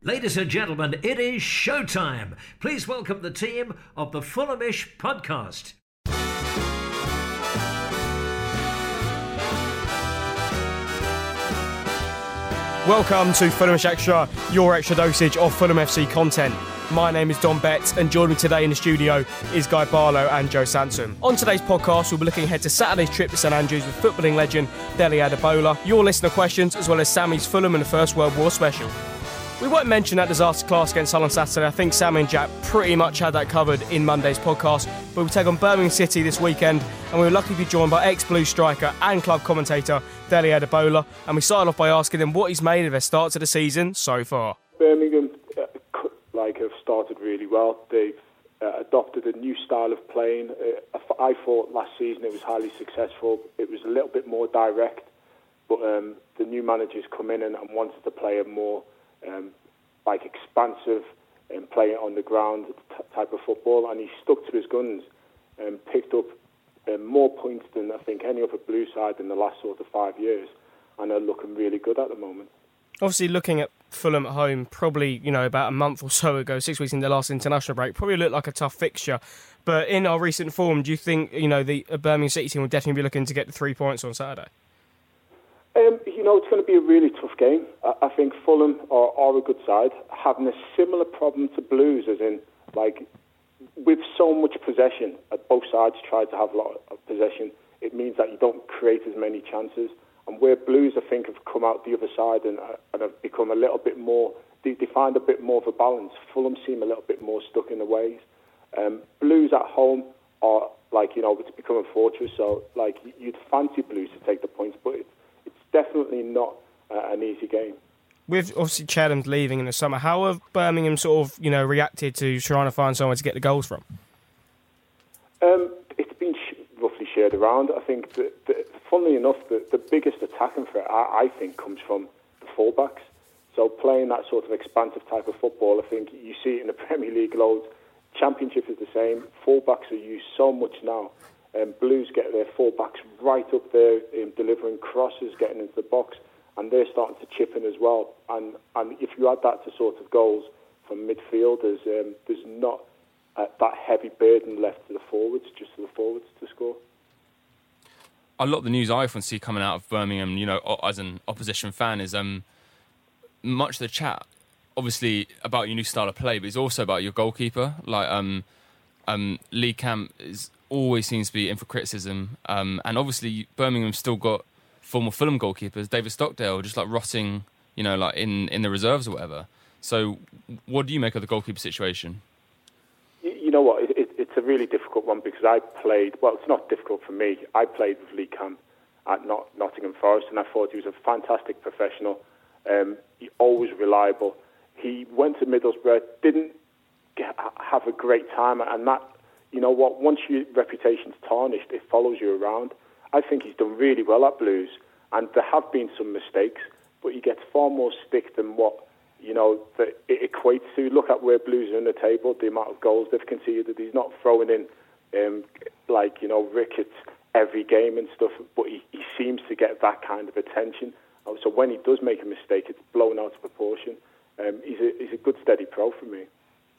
Ladies and gentlemen, it is showtime. Please welcome the team of the Fulhamish podcast. Welcome to Fulhamish Extra, your extra dosage of Fulham FC content. My name is Dom Betts, and joining me today in the studio is Guy Barlow and Joe Sansom. On today's podcast, we'll be looking ahead to Saturday's trip to St Andrews with footballing legend Dele Adebola, your listener questions, as well as Sammy's Fulham and the First World War special. We won't mention that disaster class against Hull on Saturday. I think Sammy and Jack pretty much had that covered in Monday's podcast. But we take on Birmingham City this weekend, and we were lucky to be joined by ex Blue striker and club commentator Dele Adebola. And we started off by asking him what he's made of their start to the season so far. Birmingham, uh, like, have started really well. They've uh, adopted a new style of playing. Uh, I thought last season it was highly successful. It was a little bit more direct, but um, the new managers come in and, and wanted to play a more um, like expansive and playing on the ground t- type of football, and he stuck to his guns and picked up um, more points than I think any other blue side in the last sort of five years, and they're looking really good at the moment. Obviously, looking at Fulham at home, probably you know about a month or so ago, six weeks in the last international break, probably looked like a tough fixture. But in our recent form, do you think you know the Birmingham City team will definitely be looking to get the three points on Saturday? Um, know, it's going to be a really tough game. I, think Fulham are, are a good side, having a similar problem to Blues, as in, like, with so much possession, at both sides try to have a lot of possession, it means that you don't create as many chances. And where Blues, I think, have come out the other side and, uh, and have become a little bit more, they, they find a bit more of a balance. Fulham seem a little bit more stuck in the ways. Um, Blues at home are, like, you know, it's become a fortress, so, like, you'd fancy Blues to take the points, but it's definitely not uh, an easy game. With obviously Che Adams leaving in the summer, how have Birmingham sort of you know reacted to trying to find somewhere to get the goals from? Um, it's been sh- roughly shared around. I think, that, that, funnily enough, the, the biggest attacking threat I, I think comes from the fullbacks. So playing that sort of expansive type of football, I think you see it in the Premier League loads. Championship is the same. Fullbacks are used so much now. Um, Blues get their fullbacks right up there, um, delivering crosses, getting into the box, and they're starting to chip in as well. And and if you add that to sort of goals from midfielders, um, there's not uh, that heavy burden left to the forwards, just to the forwards to score. A lot of the news I often see coming out of Birmingham, you know, as an opposition fan, is um, much of the chat, obviously about your new style of play, but it's also about your goalkeeper. Like um, um, Lee Camp is always seems to be in for criticism. Um, and obviously, Birmingham's still got former Fulham goalkeepers, David Stockdale, just like rotting, you know, like in, in the reserves or whatever. So, what do you make of the goalkeeper situation? You, know what? It, it, it's a really difficult one because I played. Well, it's not difficult for me. I played with Lee Camp at Not, Nottingham Forest, and I thought he was a fantastic professional. Um, he always reliable. He went to Middlesbrough, didn't have a great time, and that you know what? Once your reputation's tarnished, it follows you around. I think he's done really well at Blues, and there have been some mistakes, but he gets far more stick than what you know that it equates to. Look at where Blues are in the table, the amount of goals they've conceded. He's not throwing in um, like you know rickets every game and stuff, but he, he seems to get that kind of attention. Oh, so when he does make a mistake, it's blown out of proportion. Um, he's a he's a good steady pro for me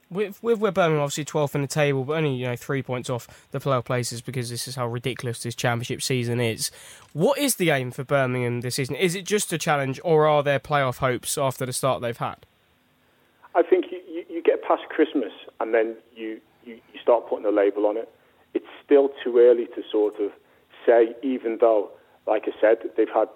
with with where Birmingham obviously 12th in the table, but only you know three points off the playoff places because this is how ridiculous this championship season is. What is the aim for Birmingham this season? Is it just a challenge, or are there playoff hopes after the start they've had? I think you, you, you get past Christmas and then you, you, you start putting a label on it. It's still too early to sort of say, even though, like I said, they've had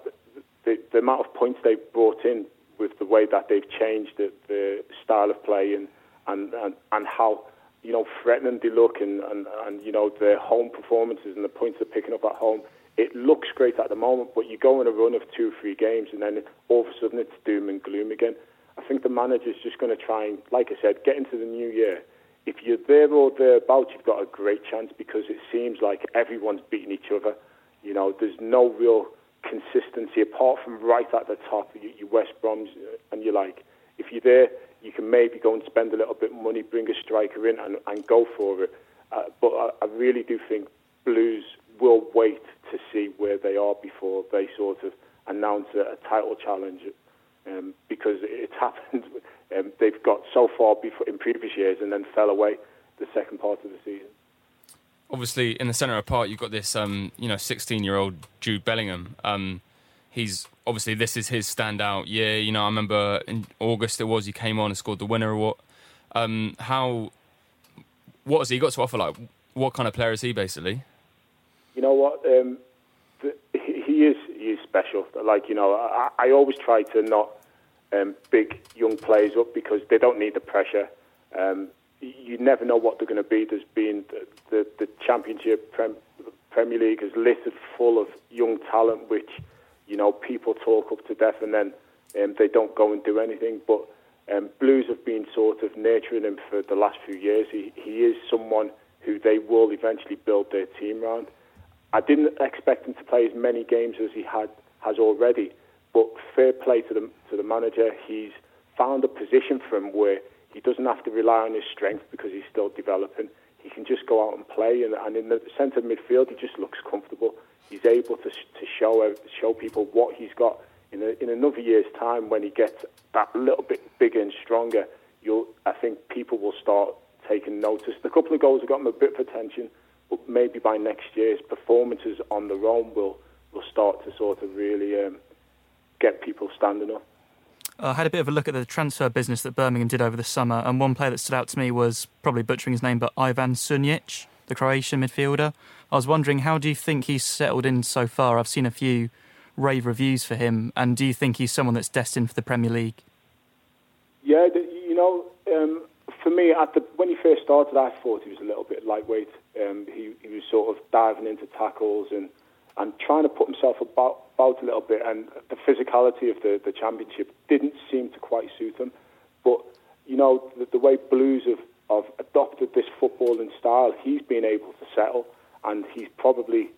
the, the amount of points they've brought in with the way that they've changed the, the style of play and and, and, and how you know threatening they look and, and, and you know their home performances and the points they're picking up at home. It looks great at the moment, but you go in a run of two, three games, and then all of a sudden it's doom and gloom again. I think the manager's just going to try and, like I said, get into the new year. If you're there or thereabouts, you've got a great chance because it seems like everyone's beating each other. You know, there's no real consistency apart from right at the top, you, West Broms, uh, and you're like, if you're there, you can maybe go and spend a little bit of money, bring a striker in, and, and go for it. Uh, but I, I really do think Blues will wait to see where they are before they sort of announce a, a title challenge, um, because it's happened. um, they've got so far before, in previous years and then fell away the second part of the season. Obviously, in the centre of park, you've got this, um, you know, 16-year-old Jude Bellingham. Um, he's obviously this is his standout year. You know, I remember in August it was he came on and scored the winner. Or what? Um, how? What has he got to offer? Like, what kind of player is he basically? You know what? Um, the, he is he is special. Like you know, I, I always try to not um, big young players up because they don't need the pressure. Um, you never know what they're going to be. There's been the, the, the Championship Prem, Premier League is littered full of young talent, which you know people talk up to death, and then um, they don't go and do anything. But um, Blues have been sort of nurturing him for the last few years. He he is someone who they will eventually build their team around. I didn't expect him to play as many games as he had has already, but fair play to the to the manager. He's found a position for him where he doesn't have to rely on his strength because he's still developing. He can just go out and play, and, and in the centre midfield, he just looks comfortable. He's able to to show show people what he's got. In a, in another year's time, when he gets that little bit bigger and stronger, you'll I think people will start taking notice. The couple of goals have got him a bit of attention, but maybe by next year's performances on their own will will start to sort of really um, get people standing up. I had a bit of a look at the transfer business that Birmingham did over the summer, and one player that stood out to me was probably butchering his name, but Ivan Sunjic, the Croatian midfielder. I was wondering, how do you think he's settled in so far? I've seen a few rave reviews for him, and do you think he's someone that's destined for the Premier League? Yeah, you know, um, for me, at the, when he first started, I thought he was a little bit lightweight. Um, he, he was sort of diving into tackles and and trying to put himself about, about a little bit. And the physicality of the, the championship didn't seem to quite suit him. But, you know, the, the way Blues have, have adopted this footballing style, he's been able to settle. And he's probably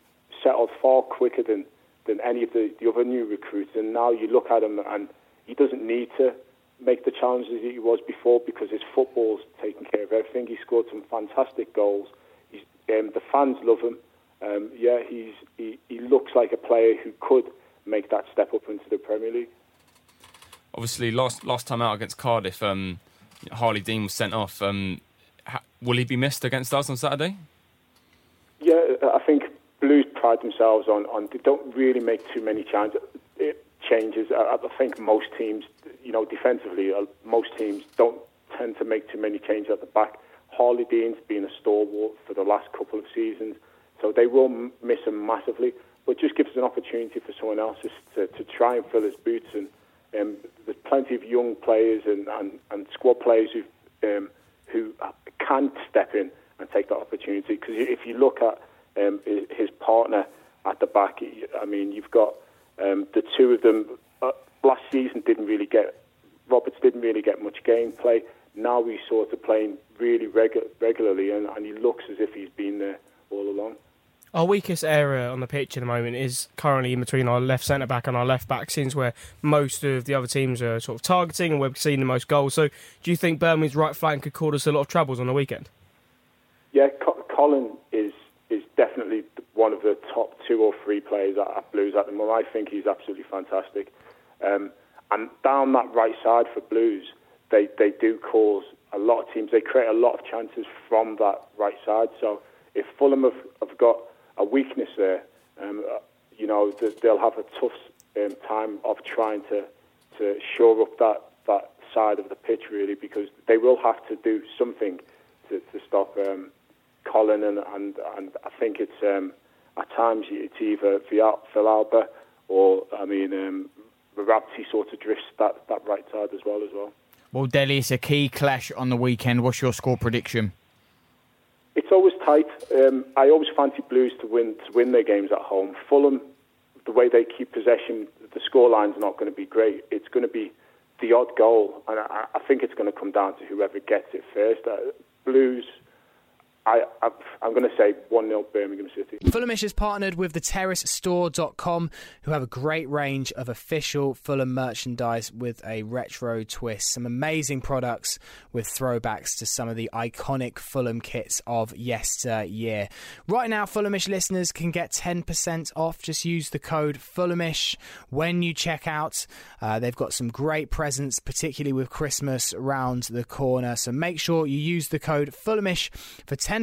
settled far quicker than, than any of the, the other new recruits. And now you look at him and he doesn't need to make the challenges that he was before because his football's taken care of everything. He scored some fantastic goals. He's, um, the fans love him um, yeah, he's, he, he looks like a player who could make that step up into the Premier League. Obviously, last last time out against Cardiff, um, Harlee Dean was sent off. Um, will he be missed against us on Saturday? Yeah, I think Blues pride themselves on, on they don't really make too many changes. changes. I, I think most teams, you know, defensively, uh, most teams don't tend to make too many changes at the back. Harlee Dean's been a stalwart for the last couple of seasons. So they will miss him massively, but just gives us an opportunity for someone else to, to try and fill his boots. And um, there's plenty of young players and, and, and squad players who um, who can step in and take that opportunity. Because if you look at um, his partner at the back, I mean, you've got um, the two of them. Uh, last season didn't really get Roberts didn't really get much game play. Now he's sort of playing really regu- regularly, and, and he looks as if he's been there all along. Our weakest area on the pitch at the moment is currently in between our left centre back and our left back, since where most of the other teams are sort of targeting and we're seeing the most goals. So, do you think Birmingham's right flank could cause us a lot of troubles on the weekend? Yeah, Colin is is definitely one of the top two or three players at Blues at the moment. I think he's absolutely fantastic. Um, and down that right side for Blues, they, they do cause a lot of teams, they create a lot of chances from that right side. So if Fulham have, have got a weakness there. Um, uh, you know, they'll have a tough um, time of trying to to shore up that that side of the pitch really because they will have to do something to, to stop um, Colin and, and and I think it's um, at times it's either Villalba or I mean um, Rabti sort of drifts that, that right side as well as well. Well, Dele, it's a key clash on the weekend. What's your score prediction? It's always tight. Um, I always fancy Blues to win to win their games at home. Fulham, the way they keep possession, the scoreline's not going to be great. It's going to be the odd goal, and I, I think it's going to come down to whoever gets it first. Uh, Blues, I, I, I'm going to say 1 0 Birmingham City. Fulhamish has partnered with the terracestore.com, who have a great range of official Fulham merchandise with a retro twist. Some amazing products with throwbacks to some of the iconic Fulham kits of yesteryear. Right now, Fulhamish listeners can get 10% off. Just use the code Fulhamish when you check out. Uh, they've got some great presents, particularly with Christmas around the corner. So make sure you use the code Fulhamish for 10%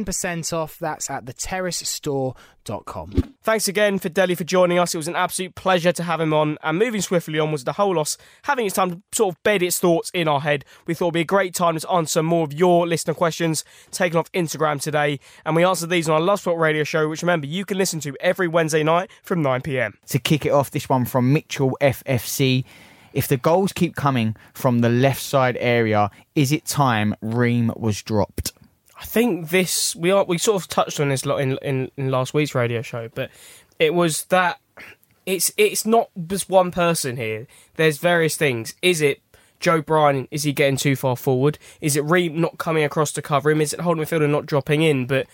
off. That's at theterracestore.com. Thanks again for Dele for joining us. It was an absolute pleasure to have him on. And moving swiftly on was the Hull loss, having its time to sort of bed its thoughts in our head. We thought it'd be a great time to answer more of your listener questions taken off Instagram today. And we answered these on our Love Sport radio show, which remember you can listen to every Wednesday night from 9 pm. To kick it off, this one from Mitchell FFC. If the goals keep coming from the left side area, is it time Ream was dropped? I think this we are we sort of touched on this lot in, in in last week's radio show, but it was that it's it's not just one person here. There's various things. Is it Joe Bryan? Is he getting too far forward? Is it Ream not coming across to cover him? Is it holding midfielder not dropping in? But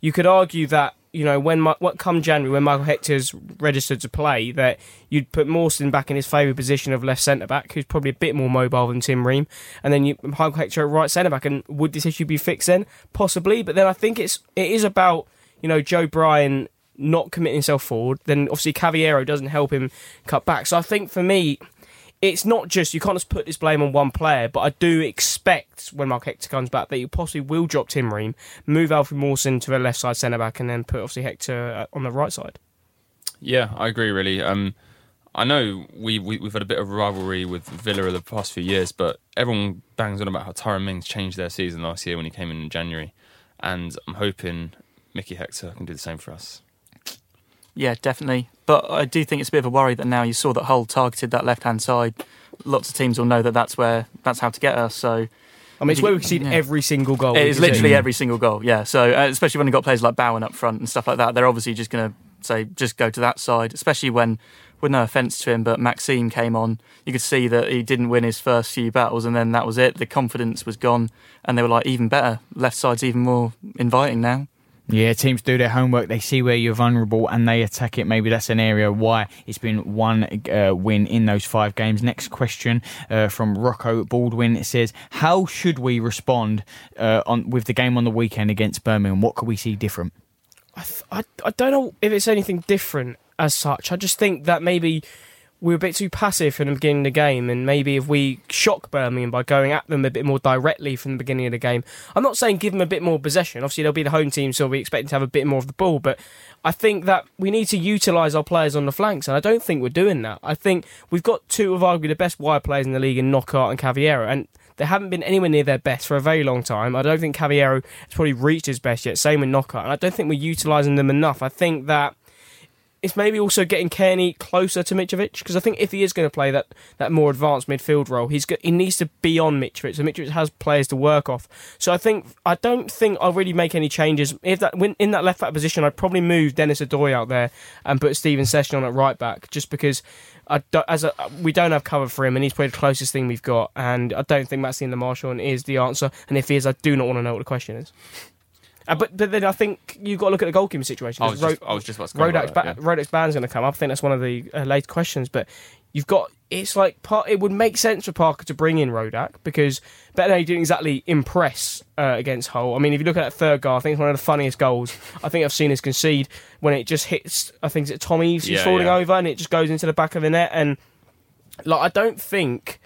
you could argue that you know when what come January when Michael Hector's registered to play that you'd put Mawson back in his favourite position of left centre back, who's probably a bit more mobile than Tim Ream, and then you Michael Hector at right centre back. And would this issue be fixed then? Possibly, but then I think it's it is about you know Joe Bryan not committing himself forward. Then obviously Cavaleiro doesn't help him cut back. So I think for me it's not just you can't just put this blame on one player, but I do expect when Mark Hector comes back that you possibly will drop Tim Ream, move Alfred Mawson to the left side centre back, and then put obviously Hector uh, on the right side. Yeah, I agree. Really, um, I know we, we have had a bit of rivalry with Villa over the past few years, but everyone bangs on about how Tyrone Mings changed their season last year when he came in in January, and I'm hoping Mickey Hector can do the same for us. Yeah, definitely. But I do think it's a bit of a worry that now you saw that Hull targeted that left hand side. Lots of teams will know that that's where that's how to get us. So. I mean, it's where we concede yeah. every single goal. It is literally every single goal, yeah. So, uh, especially when you've got players like Bowen up front and stuff like that, they're obviously just going to say, just go to that side, especially when, with no offence to him, but Maxime came on. You could see that he didn't win his first few battles, and then that was it. The confidence was gone, and they were like, even better. Left side's even more inviting now. Yeah, teams do their homework. They see where you're vulnerable and they attack it. Maybe that's an area why it's been one uh, win in those five games. Next question uh, from Rocco Baldwin. It says, "How should we respond uh, on with the game on the weekend against Birmingham? What could we see different?" I, th- I I don't know if it's anything different as such. I just think that maybe we were a bit too passive from the beginning of the game, and maybe if we shock Birmingham by going at them a bit more directly from the beginning of the game, I'm not saying give them a bit more possession. Obviously, they'll be the home team, so we expect to have a bit more of the ball. But I think that we need to utilise our players on the flanks, and I don't think we're doing that. I think we've got two of arguably the best wide players in the league in Knockaert and Cavaleiro, and they haven't been anywhere near their best for a very long time. I don't think Cavaleiro has probably reached his best yet. Same with Knockaert, and I don't think we're utilising them enough. I think that it's maybe also getting Cairney closer to Mitrovic because I think if he is going to play that, that more advanced midfield role, he's got, he needs to be on Mitrovic. So Mitrovic has players to work off. So I think I don't think I'll really make any changes. If that when, in that left back position, I'd probably move Dennis Odoi out there and put Steven Sessegnon at right back, just because I don't, as a, we don't have cover for him, and he's probably the closest thing we've got. And I don't think Maxime Le Marchand is the answer. And if he is, I do not want to know what the question is. Uh, but but then I think you've got to look at the goalkeeping situation. I was, just, I was just about to Rodak's, ba- yeah. Rodak's ban's going to come up. I think that's one of the uh, late questions. But you've got it's like part. It would make sense for Parker to bring in Rodak because Bettinelli didn't exactly impress uh, against Hull. I mean, if you look at that third goal, I think it's one of the funniest goals I think I've seen us concede when it just hits. I think it's Tom Eaves who's Yeah, falling yeah. over and it just goes into the back of the net. And like I don't think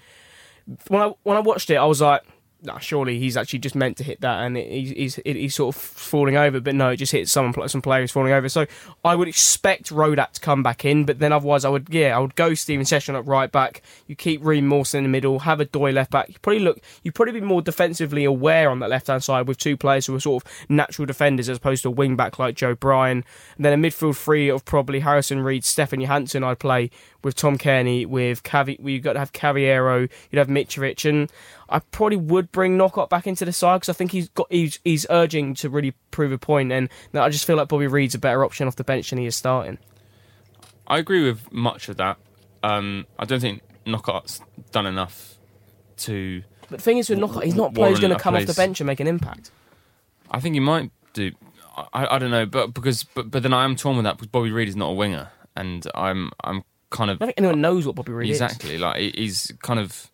when I when I watched it, I was like, nah, surely he's actually just meant to hit that, and it, he's he's he's sort of falling over. But no, it just hits someone, some players falling over. So I would expect Rodak to come back in, but then otherwise I would yeah I would go Steven Sessegnon at right back. You keep Ream Mawson in the middle, have Odoi left back. You probably look you probably be more defensively aware on that left hand side with two players who are sort of natural defenders as opposed to a wing back like Joe Bryan. And then a midfield three of probably Harrison Reed, Stefan Johansen. I'd play with Tom Cairney, with Cavi. You've got to have Cavaleiro, you'd have Mitrovic, and I probably would bring Knockaert back into the side because I think he's got he's, he's urging to really prove a point, and I just feel like Bobby Reid's a better option off the bench than he is starting. I agree with much of that. Um, I don't think Knockaert's done enough to. But the thing is with Knockaert, he's not a player who's going to come off the bench and make an impact. I think he might do. I, I don't know, but because but, but then I am torn with that because Bobby Reid is not a winger, and I'm I'm kind of I don't think anyone knows what Bobby Reid is. exactly like he's kind of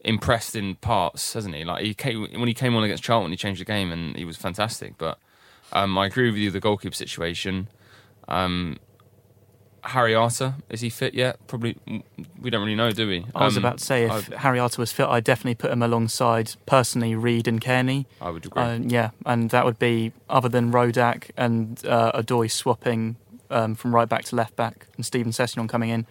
impressed in parts, hasn't he? Like he came when he came on against Charlton, he changed the game and he was fantastic. But um, I agree with you, the goalkeeper situation. Um, Harry Arter, is he fit yet? Probably. We don't really know, do we? I was Um, about to say if I'd- Harry Arter was fit, I'd definitely put him alongside personally Reed and Cairney. I would agree. Uh, yeah, and that would be other than Rodak and uh, Odoi swapping um, from right back to left back and Steven Sessegnon coming in.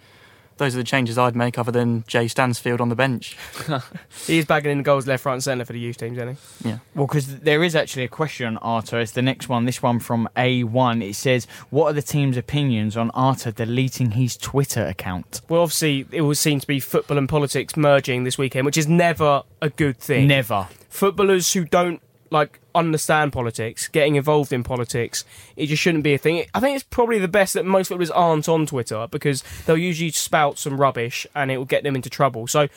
Those are the changes I'd make, other than Jay Stansfield on the bench. He's bagging in the goals left, right, and centre for the youth teams, isn't he? Yeah. Well, because there is actually a question on Arter. It's the next one. This one from A1. It says, "What are the team's opinions on Arter deleting his Twitter account?" Well, obviously, it was seem to be football and politics merging this weekend, which is never a good thing. Never. Footballers who don't like understand politics, getting involved in politics, it just shouldn't be a thing. I think it's probably the best that most footballers aren't on Twitter because they'll usually spout some rubbish and it will get them into trouble. So,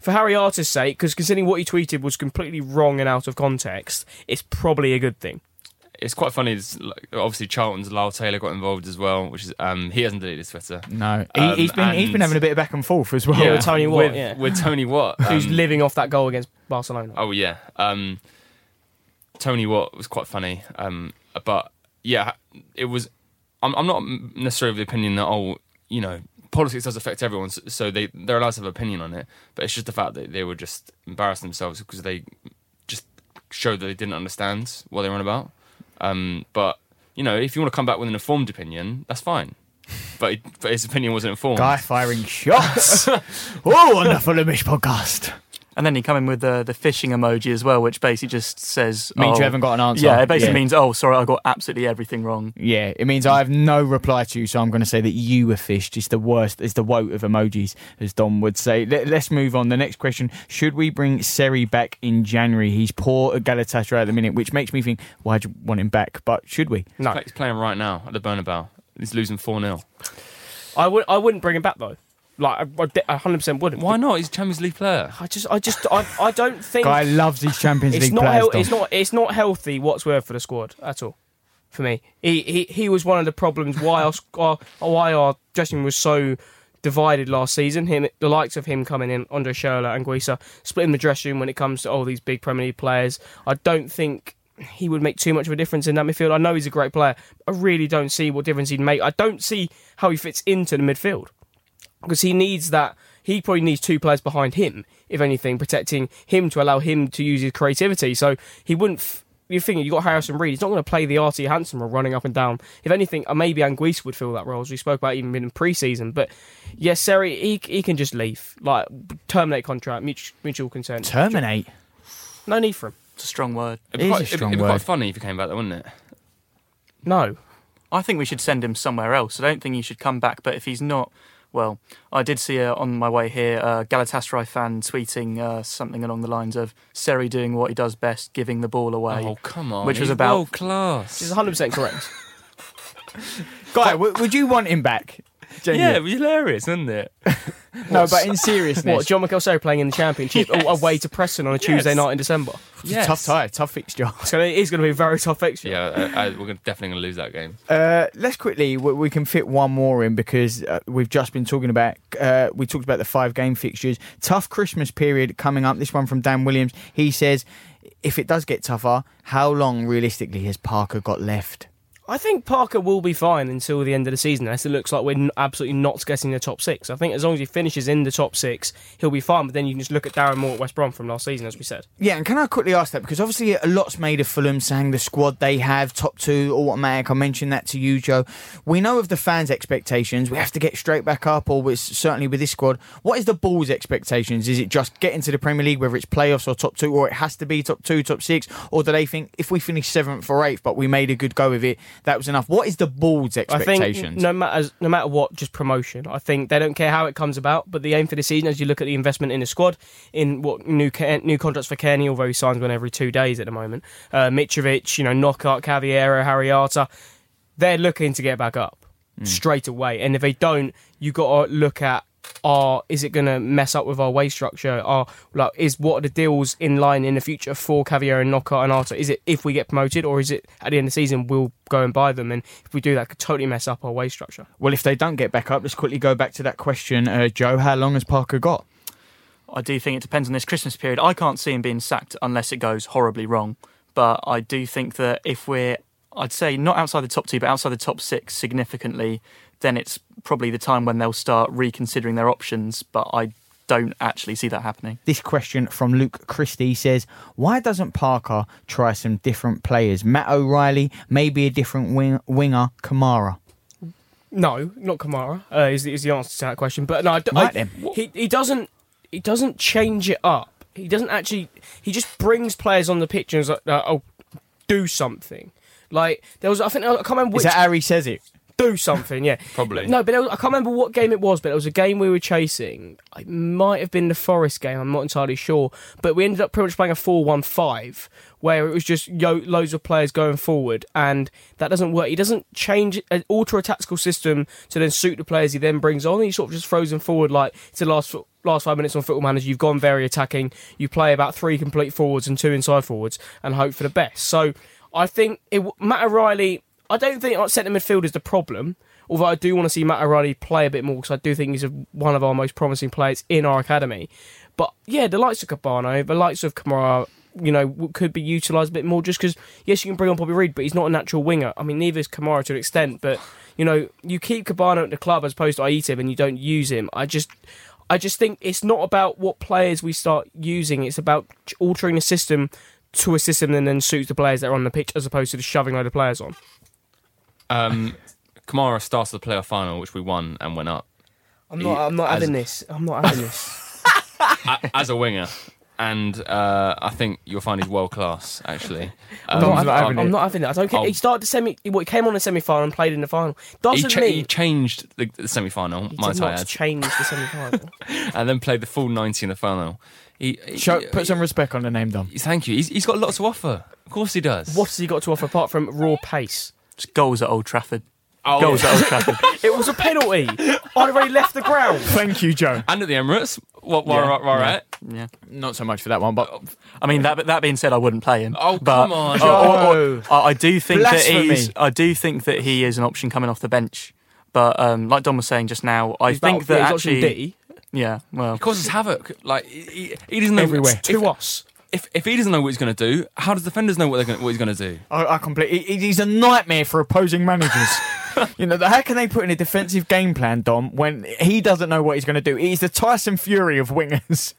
for Harry Arter's sake, because considering what he tweeted was completely wrong and out of context, it's probably a good thing. it's quite funny. It's like, obviously, Charlton's Lyle Taylor got involved as well, which is um, he hasn't deleted his Twitter. No, he, Um, he's been he's been having a bit of back and forth as well. Yeah, with Tony Watt, with, yeah. with Tony Watt, Who's um, living off that goal against Barcelona? Oh yeah, um, Tony Watt was quite funny, um, but yeah, it was. I'm, I'm not necessarily of the opinion that oh, you know, politics does affect everyone, so- they they're allowed to have an opinion on it. But it's just the fact that they were just embarrassed themselves because they just showed that they didn't understand what they were on about. Um, but you know, if you want to come back with an informed opinion, that's fine. But, but his opinion wasn't informed. Guy firing shots. oh, wonderful the Fulhamish podcast. And then he come in with the the fishing emoji as well, which basically just says Means oh, you haven't got an answer. Yeah, it basically Yeah. means oh, sorry, I got absolutely everything wrong. Yeah, it means I have no reply to you, so I'm going to say that you were fished. It's the worst. It's the woe of emojis, as Dom would say. Let, us move on. The next question: Should we bring Seri back in January? He's poor at Galatasaray at the minute, which makes me think, why do you want him back? But should we? No, He's playing right now at the Bernabeu. He's losing four 0 I would. I wouldn't bring him back though. Like I- I, de- I 100% wouldn't. Why not? He's a Champions League player. I just, I just, I, I don't think Guy loves these Champions it's League not. players. hel- Dom. it's not. It's not healthy whatsoever for the squad at all. For me, he, he, he was one of the problems why our, our why our dressing room was so divided last season. Him, the likes of him coming in, Andre Schürrle and Guisa, splitting the dressing room when it comes to all these big Premier League players. I don't think he would make too much of a difference in that midfield. I know he's a great player. I really don't see what difference he'd make. I don't see how he fits into the midfield because he needs that. He probably needs two players behind him, if anything, protecting him to allow him to use his creativity. So he wouldn't. F- you're thinking you got Harrison Reed. He's not going to play the Artie Hansen role, running up and down. If anything, uh, maybe Anguissa would fill that role, as we spoke about even in pre-season. But yes, Seri, he he can just leave, like terminate contract, mutual, mutual consent. terminate. No need for him. It's a strong word. It'd be, It is quite, a it'd, it'd be quite funny if he came back, though, wouldn't it? No. I think we should send him somewhere else. I don't think he should come back. But if he's not, well, I did see uh, on my way here a Galatasaray fan tweeting uh, something along the lines of Seri doing what he does best, giving the ball away. Oh, come on. Which was about- world class. He's 100 percent correct. Guy, w- would you want him back? Yeah, it'd be hilarious, wouldn't it? no, but in seriousness, what John McElsey playing in the Championship Yes. away to Preston on a Tuesday Yes. night in December? Yes. tough tie, tough fixture. So it is going to be a very tough fixture. Yeah, uh, uh, we're definitely going to lose that game. Uh, let's quickly we, we can fit one more in because uh, we've just been talking about uh, we talked about the five game fixtures tough christmas period coming up this one from dan williams he says if it does get tougher how long realistically has parker got left I think Parker will be fine until the end of the season, unless it looks like we're absolutely not getting the top six. I think as long as he finishes in the top six, he'll be fine. But then you can just look at Darren Moore at West Brom from last season, as we said. yeah and can i quickly ask that because obviously a lot's made of fulham saying the squad they have top two automatic i mentioned that to you joe we know of the fans expectations we have to get straight back up or with, certainly with this squad what is the ball's expectations is it just get into the premier league whether it's playoffs or top two or it has to be top two top six or do they think if we finish seventh or eighth but we made a good go of it that was enough what is the ball's I expectations think no matter no matter what, just promotion. I think they don't care how it comes about, but the aim for the season, as you look at the investment in the squad, in what new new contracts for Cairney, although he signs one every two days at the moment. Uh, Mitrovic, you know, Knockaert, Cavaleiro, Harriata, they're looking to get back up straight away. And if they don't, you got to look at are is it going to mess up with our wage structure? Are like is what are the deals in line in the future for Cavier and Knockaert and Arter? Is it if we get promoted, or is it at the end of the season we'll go and buy them? And if we do that, could totally mess up our wage structure. Well, if they don't get back up, let's quickly go back to that question, uh, Joe. How long has Parker got? I do think it depends on this Christmas period. I can't see him being sacked unless it goes horribly wrong. But I do think that if we're, I'd say not outside the top two, but outside the top six significantly, then it's probably the time when they'll start reconsidering their options. But I don't actually see that happening. This question from Luke Christie says, Why doesn't Parker try some different players? Matt O'Riley, maybe a different wing- winger, Kamara. No, not Kamara. Uh, is, the- is the answer to that question? But no, I, d- Right I- then. he he doesn't he doesn't change it up. He doesn't actually. He just brings players on the pitch and is like, uh, "Oh, do something." Like there was, I think I can't remember Is that Harry says it? Do something. Yeah, Probably. No, but was, I can't remember what game it was. But it was a game we were chasing. It might have been the Forest game. I'm not entirely sure. But we ended up pretty much playing a four-one-five, where it was just yo- loads of players going forward, and that doesn't work. He doesn't change an alter a tactical system to then suit the players he then brings on. He sort of just throws them forward like it's the last last five minutes on Football Manager. You've gone very attacking. You play about three complete forwards and two inside forwards, and hope for the best. So I think it, Matt O'Riley. I don't think our centre midfield is the problem. Although I do want to see Matt O'Riley play a bit more because I do think he's a, one of our most promising players in our academy. But yeah, the likes of Kebano, the likes of Kamara, you know, could be utilised a bit more just because, yes, you can bring on Bobby Reed, but he's not a natural winger. I mean, neither is Kamara to an extent, but, you know, you keep Kebano at the club as opposed to Ayité and you don't use him. I just. I just think it's not about what players we start using. It's about altering the system to a system that then suits the players that are on the pitch, as opposed to just shoving of players on. Um, Kamara started the playoff final, which we won and went up I'm not. I'm not As- having this. I'm not having this. as a winger. And uh, I think you'll find he's world class, actually. I'm, Um, not, Dom's having, not having I'm it. not having it. I don't care. Oh. He started the semi. Well, he came on the semi final and played in the final. he, Doesn't cha- mean he changed the, the semi final, my did not tired, change the semi final. and then played the full 90 in the final. He, he- Show, he- put some respect on the name, Dom. Thank you. He's, he's got lots to offer. Of course he does. what has he got to offer apart from raw pace? Just goals at Old Trafford. Oh, Goals at Old Trafford. It was a penalty. I'd already left the ground. Thank you, Joe. And at the Emirates. What, what, Yeah, right, right, yeah. right? Yeah. Not so much for that one, but I mean, that that being said, I wouldn't play him. Oh, but, come on. or- or- I I do think that he's. I do think that he is an option coming off the bench. But um, like Dom was saying just now, I He's think about- that yeah, he's option actually, D yeah, well, He causes havoc. Like, he, he- he doesn't know. Everywhere. If, to us. If, if he doesn't know what he's going to do, how does defenders know what, they're gonna, what he's going to do? I, I completely. he- He's a nightmare for opposing managers. you know, how can they put in a defensive game plan, Dom, when he doesn't know what he's going to do? He's the Tyson Fury of wingers.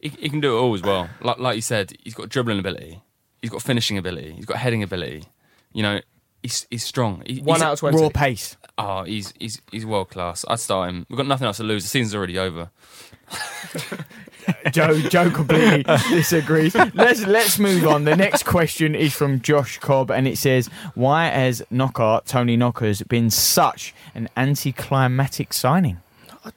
He, he can do it all as well. Like, like you said, he's got dribbling ability. He's got finishing ability. He's got heading ability. You know, he's he's strong. He, One he's, out of twenty. Raw pace. Oh, he's he's he's world class. I'd start him. We've got nothing else to lose. The season's already over. Joe, Joe completely uh. disagrees. Let's let's move on. The next question is from Josh Cobb, and it says, "Why has Knocker Tony Knockers been such an anticlimactic signing?" Uh,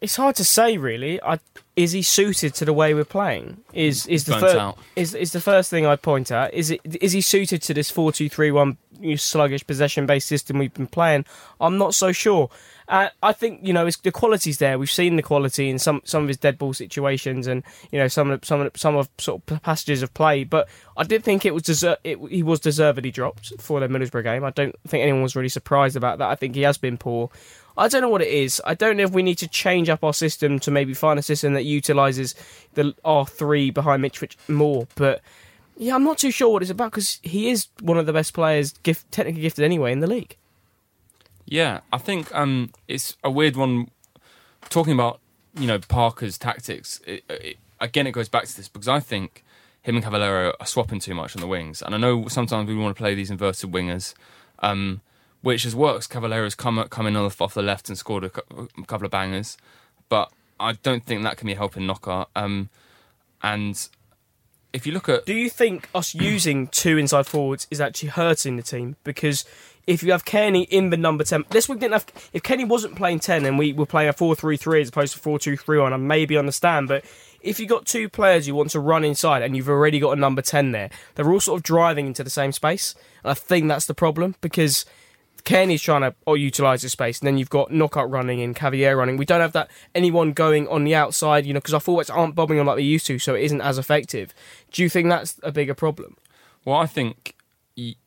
it's hard to say, really. I, is he suited to the way we're playing? Is is the first is is the first thing I'd point at? Is it is he suited to this four two three one sluggish possession based system we've been playing? I'm not so sure. Uh, I think you know the quality's there. We've seen the quality in some some of his dead ball situations, and you know some of some of some of sort of passages of play. But I did think it was deser- it, he was deservedly dropped for the Middlesbrough game. I don't think anyone was really surprised about that. I think he has been poor. I don't know what it is. I don't know if we need to change up our system to maybe find a system that utilises the R three behind Mitrovic more. But yeah, I'm not too sure what it's about because he is one of the best players, gift, technically gifted anyway, in the league. Yeah, I think um, it's a weird one. Talking about you know Parker's tactics, it, it, again it goes back to this because I think him and Cavaleiro are swapping too much on the wings, and I know sometimes we want to play these inverted wingers, um, which has worked. Cavaleiro's come come off, off the left and scored a, a couple of bangers, but I don't think that can be helping Knockaert. Um, and if you look at Do you think us using two inside forwards is actually hurting the team? Because if you have Cairney in the number 10, this week didn't have. If Cairney wasn't playing 10 and we were playing a 4 3 3 as opposed to 4 2 3 1, I maybe understand. But if you've got two players you want to run inside and you've already got a number 10 there, they're all sort of driving into the same space. And I think that's the problem because Cairney's trying to or utilise the space, and then you've got Knockaert running and Cavier running. We don't have that anyone going on the outside, you know, because our forwards aren't bobbing on like they used to, so it isn't as effective. Do you think that's a bigger problem? Well, I think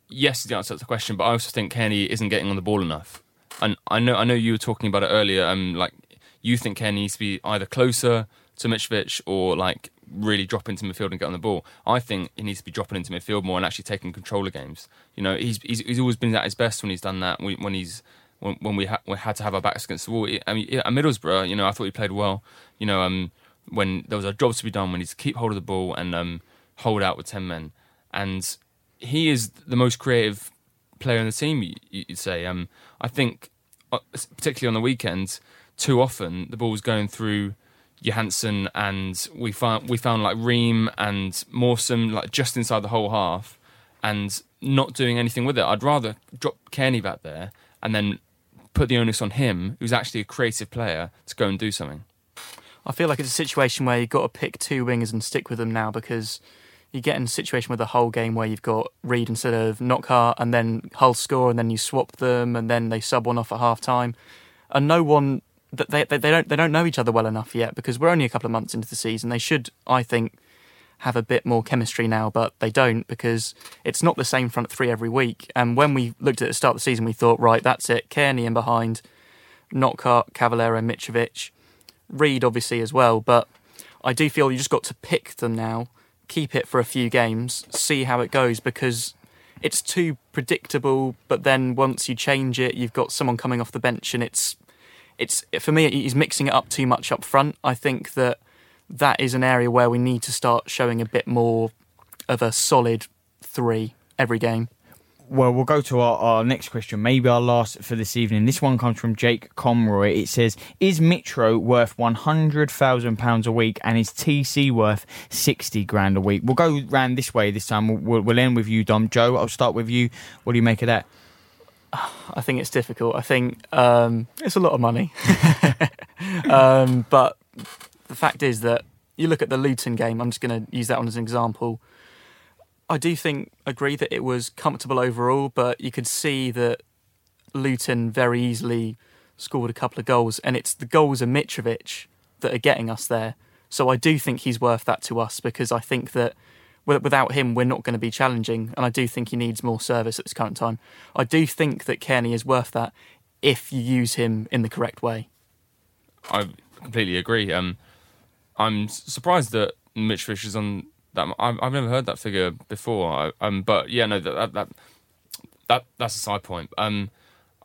yes is the answer to the question, but I also think Cairney isn't getting on the ball enough. And I know I know you were talking about it earlier. Um, like you think Cairney needs to be either closer to Mitrovic or like really drop into midfield and get on the ball. I think he needs to be dropping into midfield more and actually taking control of games. You know, he's he's, he's always been at his best when he's done that. When he's when, when we, ha- we had to have our backs against the wall. I mean, at Middlesbrough, you know, I thought he played well. You know, um, when there was a job to be done, when he's keep hold of the ball and um, hold out with ten men, and he is the most creative player in the team. You, would say. Um, I think, uh, particularly on the weekends, too often the ball was going through Johansen, and we found we found like Ream and Mawson like just inside the whole half, and not doing anything with it. I'd rather drop Cairney back there and then put the onus on him, who's actually a creative player, to go and do something. I feel like it's a situation where you've got to pick two wingers and stick with them now because you get in a situation with the Hull game where you've got Reed instead of Knockaert and then Hull score and then you swap them and then they sub one off at half time. And no one that they, they, they don't they don't know each other well enough yet because we're only a couple of months into the season. They should, I think, have a bit more chemistry now, but they don't because it's not the same front three every week. And when we looked at the start of the season, we thought, right, that's it. Cairney in behind, Knockaert, Cavaleiro, Mitrovic, Reid obviously as well. But I do feel you just got to pick them now, keep it for a few games, see how it goes because it's too predictable. But then once you change it, you've got someone coming off the bench and it's it's for me he's mixing it up too much up front. I think that that is an area where we need to start showing a bit more of a solid three every game. Well, we'll go to our, our next question, maybe our last for this evening. This one comes from Jake Comroy. It says, Is Mitro worth £100,000 a week and is TC worth 60 grand a week? We'll go round this way this time. We'll, we'll end with you, Dom. Joe, I'll start with you. What do you make of that? I think it's difficult. I think um, it's a lot of money. um, but the fact is that you look at the Luton game, I'm just going to use that one as an example. I do think, agree that it was comfortable overall, but you could see that Luton very easily scored a couple of goals, and it's the goals of Mitrovic that are getting us there. So I do think he's worth that to us because I think that without him, we're not going to be challenging. And I do think he needs more service at this current time. I do think that Cairney is worth that if you use him in the correct way. I completely agree. Um, I'm surprised that Mitrovic is on that. I've, I've never heard that figure before. I, um, but yeah, no, that, that that that's a side point. Um,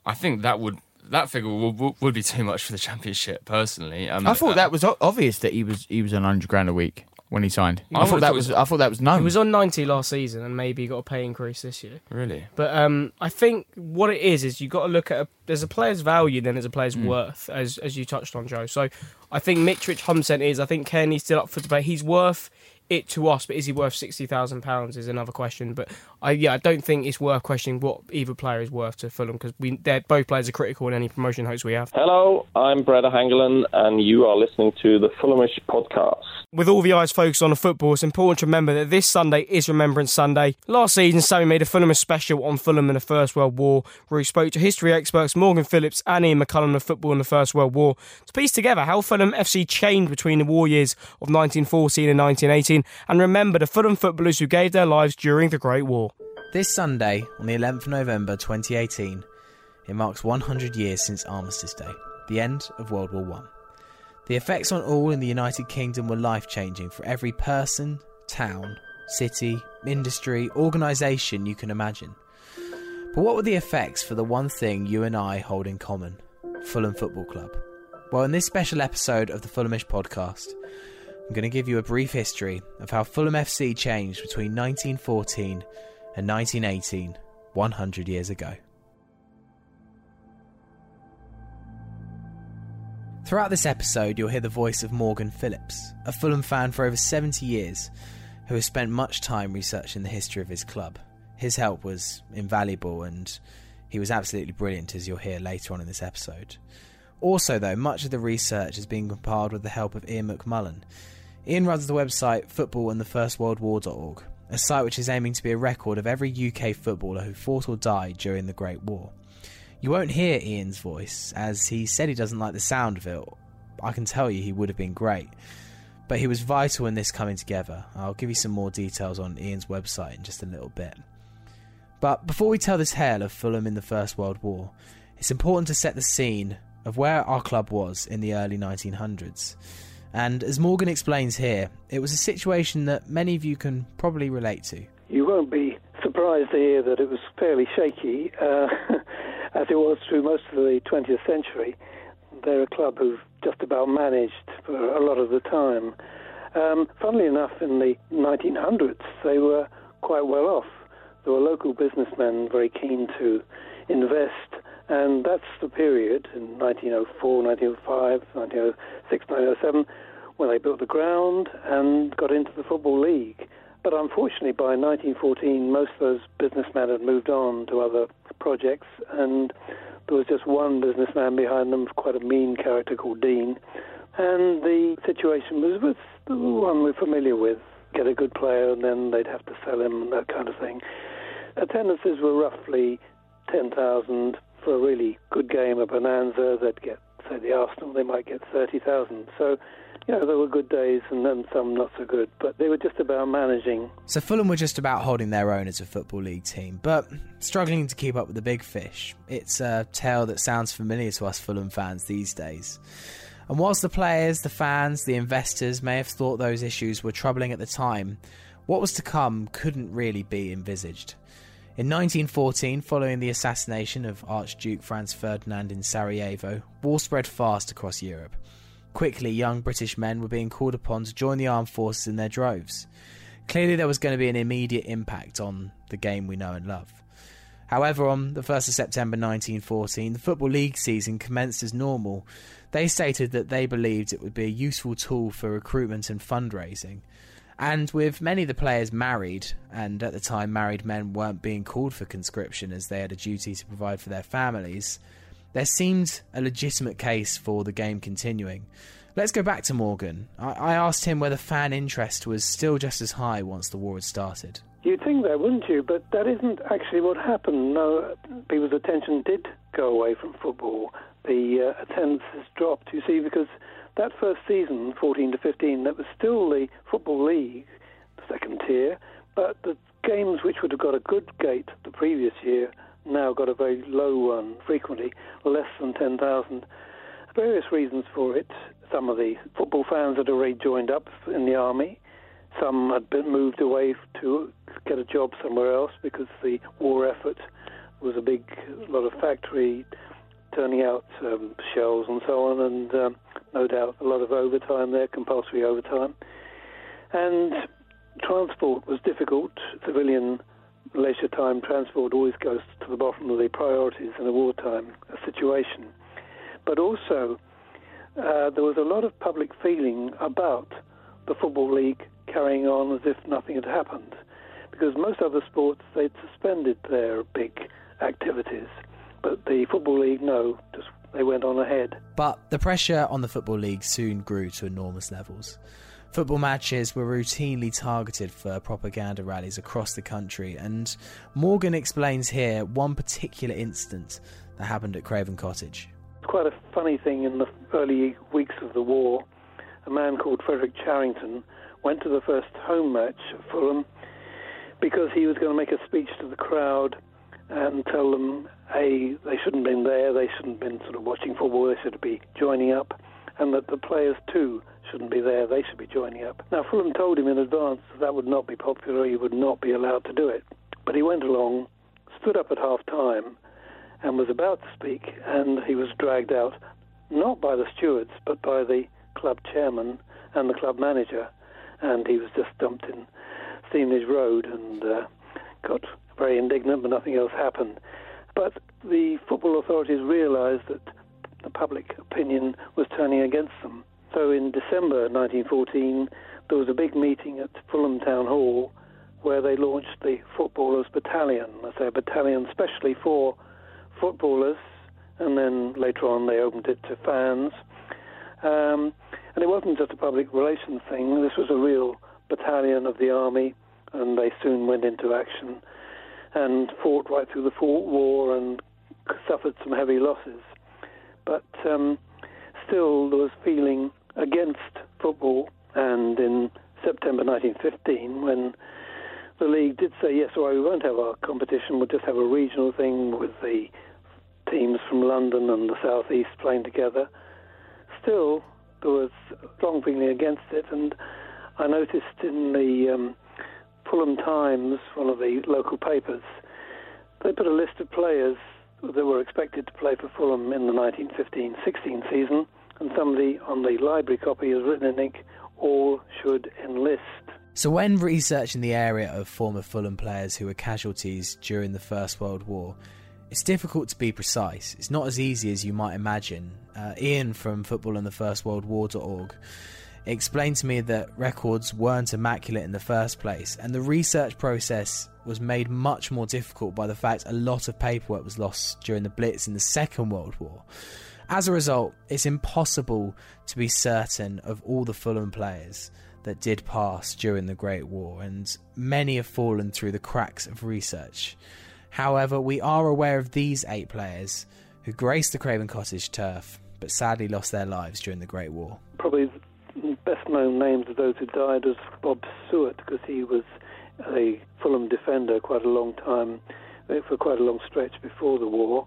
I think that would that figure would, would be too much for the championship. Personally, um, I thought uh, that was obvious that he was he was on hundred grand a week when he signed. I, thought that was, I thought that was known. He was on 90 last season and maybe got a pay increase this year. Really? But um, I think what it is is you got to look at a, there's a player's value then there's a player's mm. worth as as you touched on Joe. So I think Mitrovic Humsen is I think Cairney's still up for debate. He's worth it to us, but is he worth sixty thousand pounds is another question. But I yeah, I don't think it's worth questioning what either player is worth to Fulham because we they're, both players are critical in any promotion hopes we have. Hello, I'm Brede Hangeland, and you are listening to the Fulhamish podcast. With all the eyes focused on the football, it's important to remember that this Sunday is Remembrance Sunday. Last season, Sammy made a Fulhamish special on Fulham in the First World War, where he spoke to history experts Morgan Phillips and Ian McCullum of football in the First World War to piece together how Fulham FC changed between the war years of 1914 and 1918 and remember the Fulham footballers who gave their lives during the Great War. This Sunday, on the 11th of November 2018, it marks 100 years since Armistice Day, the end of World War One. The effects on all in the United Kingdom were life changing for every person, town, city, industry, organisation you can imagine. But what were the effects for the one thing you and I hold in common Fulham Football Club? Well, in this special episode of the Fulhamish podcast, I'm going to give you a brief history of how Fulham FC changed between 1914 and 1918, 100 years ago. Throughout this episode, you'll hear the voice of Morgan Phillips, a Fulham fan for over 70 years, who has spent much time researching the history of his club. His help was invaluable and he was absolutely brilliant, as you'll hear later on in this episode. Also, though, much of the research has been compiled with the help of Ian McMullen. Ian runs the website footballandthefirstworldwar.org, a site which is aiming to be a record of every UK footballer who fought or died during the Great War. You won't hear Ian's voice, as he said he doesn't like the sound of it. I can tell you he would have been great. But he was vital in this coming together. I'll give you some more details on Ian's website in just a little bit. But before we tell the tale of Fulham in the First World War, it's important to set the scene of where our club was in the early 1900s. And as Morgan explains here, it was a situation that many of you can probably relate to. You won't be surprised to hear that it was fairly shaky, uh, as it was through most of the 20th century. They're a club who've just about managed for a lot of the time. Um, funnily enough, in the 1900s, they were quite well off. There were local businessmen very keen to invest, and that's the period in 1904, 1905, 1906, 1907 when they built the ground and got into the Football League. But unfortunately, by 1914, most of those businessmen had moved on to other projects, and there was just one businessman behind them, quite a mean character called Dean. And the situation was, was the one we're familiar with get a good player, and then they'd have to sell him, and that kind of thing. Attendances were roughly 10,000 for a really good game, a bonanza. They'd get, say, the Arsenal, they might get 30,000. So you know, there were good days and then some not so good, but they were just about managing. So Fulham were just about holding their own as a Football League team, but struggling to keep up with the big fish. It's a tale that sounds familiar to us Fulham fans these days. And whilst the players, the fans, the investors may have thought those issues were troubling at the time, what was to come couldn't really be envisaged. In 1914, following the assassination of Archduke Franz Ferdinand in Sarajevo, war spread fast across Europe. Quickly, young British men were being called upon to join the armed forces in their droves. Clearly, there was going to be an immediate impact on the game we know and love. However, on the 1st of September 1914, the Football League season commenced as normal. They stated that they believed it would be a useful tool for recruitment and fundraising. And with many of the players married, and at the time married men weren't being called for conscription as they had a duty to provide for their families, there seemed a legitimate case for the game continuing. Let's go back to Morgan. I, I asked him whether fan interest was still just as high once the war had started. You'd think that, wouldn't you? But that isn't actually what happened. No, people's attention did go away from football. The uh, attendance has dropped, you see, because that first season, 14 to 15, that was still the Football League, the second tier, but the games which would have got a good gate the previous year now got a very low one, frequently less than 10,000. Various reasons for it. Some of the football fans had already joined up in the army. Some had been moved away to get a job somewhere else because the war effort was a big lot of factory turning out um, shells and so on, and um, no doubt a lot of overtime there, compulsory overtime. And transport was difficult. Civilian leisure time transport always goes to the bottom of the priorities in a wartime situation. But also, uh, there was a lot of public feeling about the Football League carrying on as if nothing had happened, because most other sports they'd suspended their big activities, but the Football League, no, just they went on ahead. But the pressure on the Football League soon grew to enormous levels. Football matches were routinely targeted for propaganda rallies across the country, and Morgan explains here one particular incident that happened at Craven Cottage. It's quite a funny thing in the early weeks of the war. A man called Frederick Charrington went to the first home match at Fulham because he was going to make a speech to the crowd and tell them, A, they shouldn't have been there, they shouldn't have been sort of watching football, they should be joining up, and that the players too shouldn't be there, they should be joining up. Now, Fulham told him in advance that, that would not be popular, he would not be allowed to do it. But he went along, stood up at half time, and was about to speak, and he was dragged out, not by the stewards, but by the club chairman and the club manager, and he was just dumped in Stevenage Road and uh, got very indignant, but nothing else happened. But the football authorities realised that the public opinion was turning against them. So in December 1914, there was a big meeting at Fulham Town Hall where they launched the Footballers Battalion. Say a battalion specially for footballers, and then later on they opened it to fans. Um, and it wasn't just a public relations thing, this was a real battalion of the army, and they soon went into action and fought right through the war and suffered some heavy losses. But um, still, there was feeling against football, and in September 1915, when the league did say, yes, all right, we won't have our competition, we'll just have a regional thing with the teams from London and the South East playing together. Still, there was strong feeling against it, and I noticed in the um, Fulham Times, one of the local papers, they put a list of players that were expected to play for Fulham in the 1915-16 season, and somebody on the library copy has written in ink, all should enlist. So, when researching the area of former Fulham players who were casualties during the First World War, it's difficult to be precise. It's not as easy as you might imagine. Uh, Ian from Football War.org explained to me that records weren't immaculate in the first place, and the research process was made much more difficult by the fact a lot of paperwork was lost during the Blitz in the Second World War. As a result, it's impossible to be certain of all the Fulham players that did pass during the Great War, and many have fallen through the cracks of research. However, we are aware of these eight players who graced the Craven Cottage turf but sadly lost their lives during the Great War. Probably best known names of those who died was Bob Sewett because he was a Fulham defender quite a long time, for quite a long stretch before the war.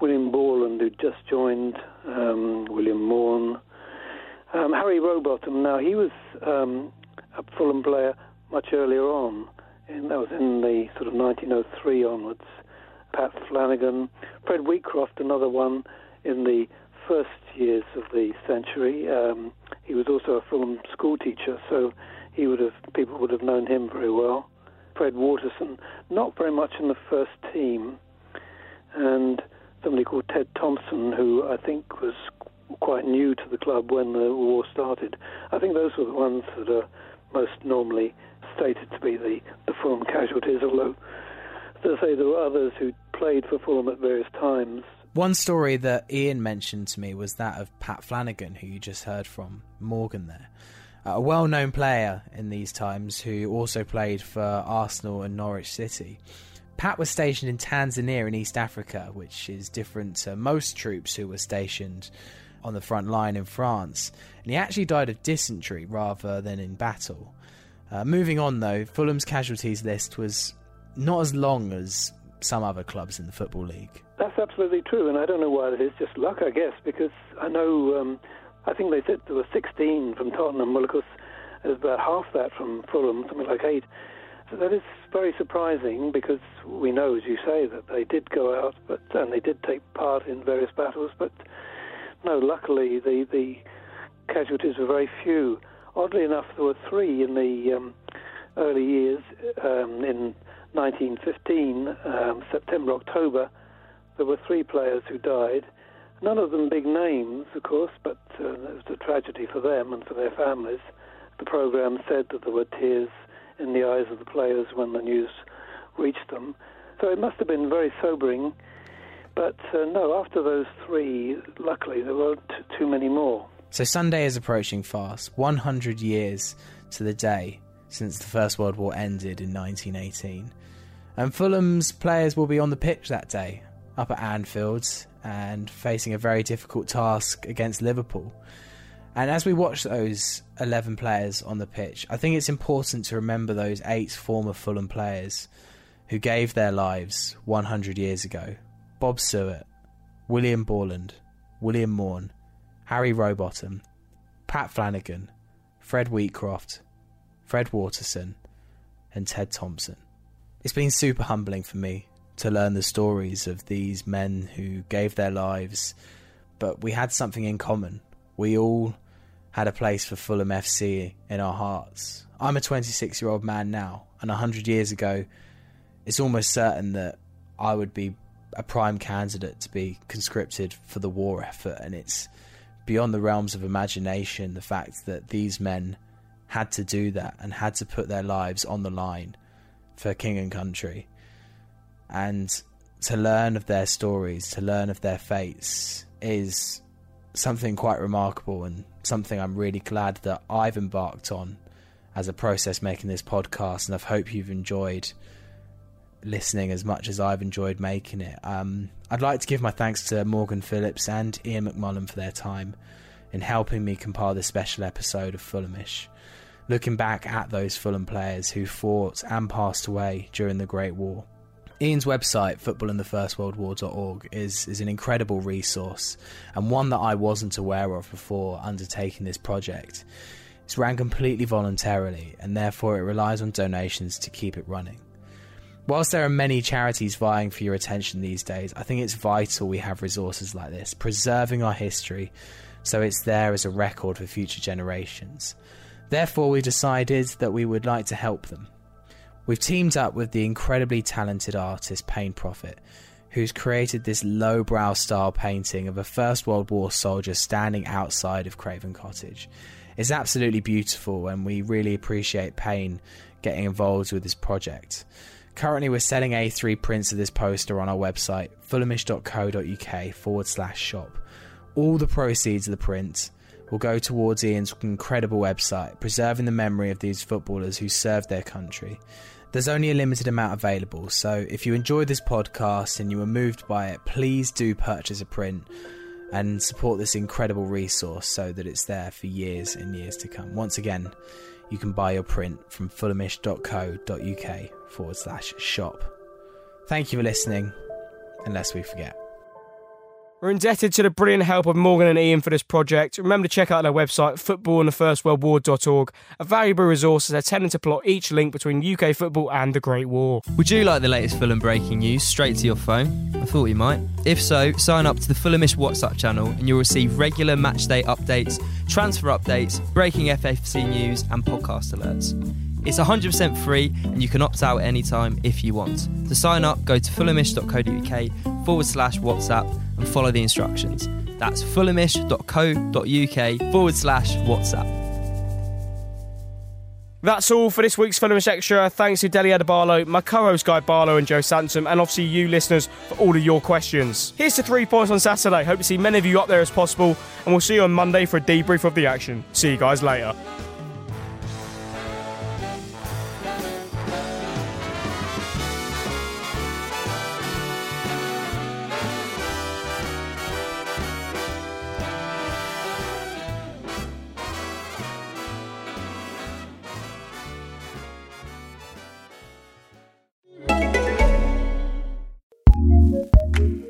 William Borland, who just joined, um, William Morn, um, Harry Rowbottom. Now he was um, a Fulham player much earlier on, and that was in the sort of 1903 onwards. Pat Flanagan, Fred Wheatcroft, another one in the first years of the century. Um, he was also a Fulham school teacher, so he would have people would have known him very well. Fred Waterson, not very much in the first team, and somebody called Ted Thompson, who I think was quite new to the club when the war started. I think those were the ones that are most normally stated to be the, the Fulham casualties, although, as I say, there were others who played for Fulham at various times. One story that Ian mentioned to me was that of Pat Flanagan, who you just heard from Morgan there. A well known player in these times who also played for Arsenal and Norwich City. Pat was stationed in Tanzania in East Africa, which is different to most troops who were stationed on the front line in France. And he actually died of dysentery rather than in battle. Uh, moving on, though, Fulham's casualties list was not as long as some other clubs in the Football League. That's absolutely true, and I don't know why it is. Just luck, I guess, because I know. Um, I think they said there were 16 from Tottenham. Well, of course, there's about half that from Fulham, something like eight. So that is very surprising because we know, as you say, that they did go out, but and they did take part in various battles. But no, luckily the the casualties were very few. Oddly enough, there were three in the um, early years um, in 1915, um, September, October, there were three players who died. None of them big names, of course, but uh, it was a tragedy for them and for their families. The program said that there were tears in the eyes of the players when the news reached them. So it must have been very sobering. But uh, no, after those three, luckily, there weren't too many more. So Sunday is approaching fast, 100 years to the day since the First World War ended in 1918. And Fulham's players will be on the pitch that day, up at Anfield, and facing a very difficult task against Liverpool. And as we watch those 11 players on the pitch, I think it's important to remember those eight former Fulham players who gave their lives 100 years ago Bob Sewett, William Borland, William Morn, Harry Rowbottom, Pat Flanagan, Fred Wheatcroft, Fred Waterson, and Ted Thompson. It's been super humbling for me to learn the stories of these men who gave their lives, but we had something in common. We all had a place for Fulham FC in our hearts. I'm a 26 year old man now, and 100 years ago, it's almost certain that I would be a prime candidate to be conscripted for the war effort, and it's beyond the realms of imagination the fact that these men had to do that and had to put their lives on the line for king and country. And to learn of their stories, to learn of their fates, is something quite remarkable and something I'm really glad that I've embarked on as a process making this podcast. And I hope you've enjoyed listening as much as I've enjoyed making it. Um, I'd like to give my thanks to Morgan Phillips and Ian McMullen for their time in helping me compile this special episode of Fulhamish, looking back at those Fulham players who fought and passed away during the Great War. Ian's website, footballinthefirstworldwar.org, is, is an incredible resource and one that I wasn't aware of before undertaking this project. It's ran completely voluntarily and therefore it relies on donations to keep it running. Whilst there are many charities vying for your attention these days, I think it's vital we have resources like this, preserving our history so it's there as a record for future generations. Therefore, we decided that we would like to help them. We've teamed up with the incredibly talented artist Payne Prophet, who's created this lowbrow style painting of a First World War soldier standing outside of Craven Cottage. It's absolutely beautiful, and we really appreciate Payne getting involved with this project. Currently, we're selling A3 prints of this poster on our website, fulhamish.co.uk forward slash shop. All the proceeds of the print will go towards Ian's incredible website, preserving the memory of these footballers who served their country. There's only a limited amount available, so if you enjoyed this podcast and you were moved by it, please do purchase a print and support this incredible resource so that it's there for years and years to come. Once again, you can buy your print from fulhamish.co.uk forward slash shop. Thank you for listening, unless we forget. We're indebted to the brilliant help of Morgan and Ian for this project. Remember to check out their website, footballinthefirstworldwar.org, a valuable resource as they're tending to plot each link between UK football and the Great War. Would you like the latest Fulham breaking news straight to your phone? I thought you might. If so, sign up to the Fulhamish WhatsApp channel and you'll receive regular matchday updates, transfer updates, breaking FFC news, and podcast alerts. It's 100% free and you can opt out anytime if you want. To sign up, go to fulhamish.co.uk forward slash WhatsApp and follow the instructions. That's fulhamish.co.uk forward slash WhatsApp. That's all for this week's Fulhamish Extra. Thanks to Dele Adebarlo, my co-host Guy Barlow and Joe Sansom, and obviously you listeners for all of your questions. Here's to three points on Saturday. Hope to see many of you up there as possible, and we'll see you on Monday for a debrief of the action. See you guys later.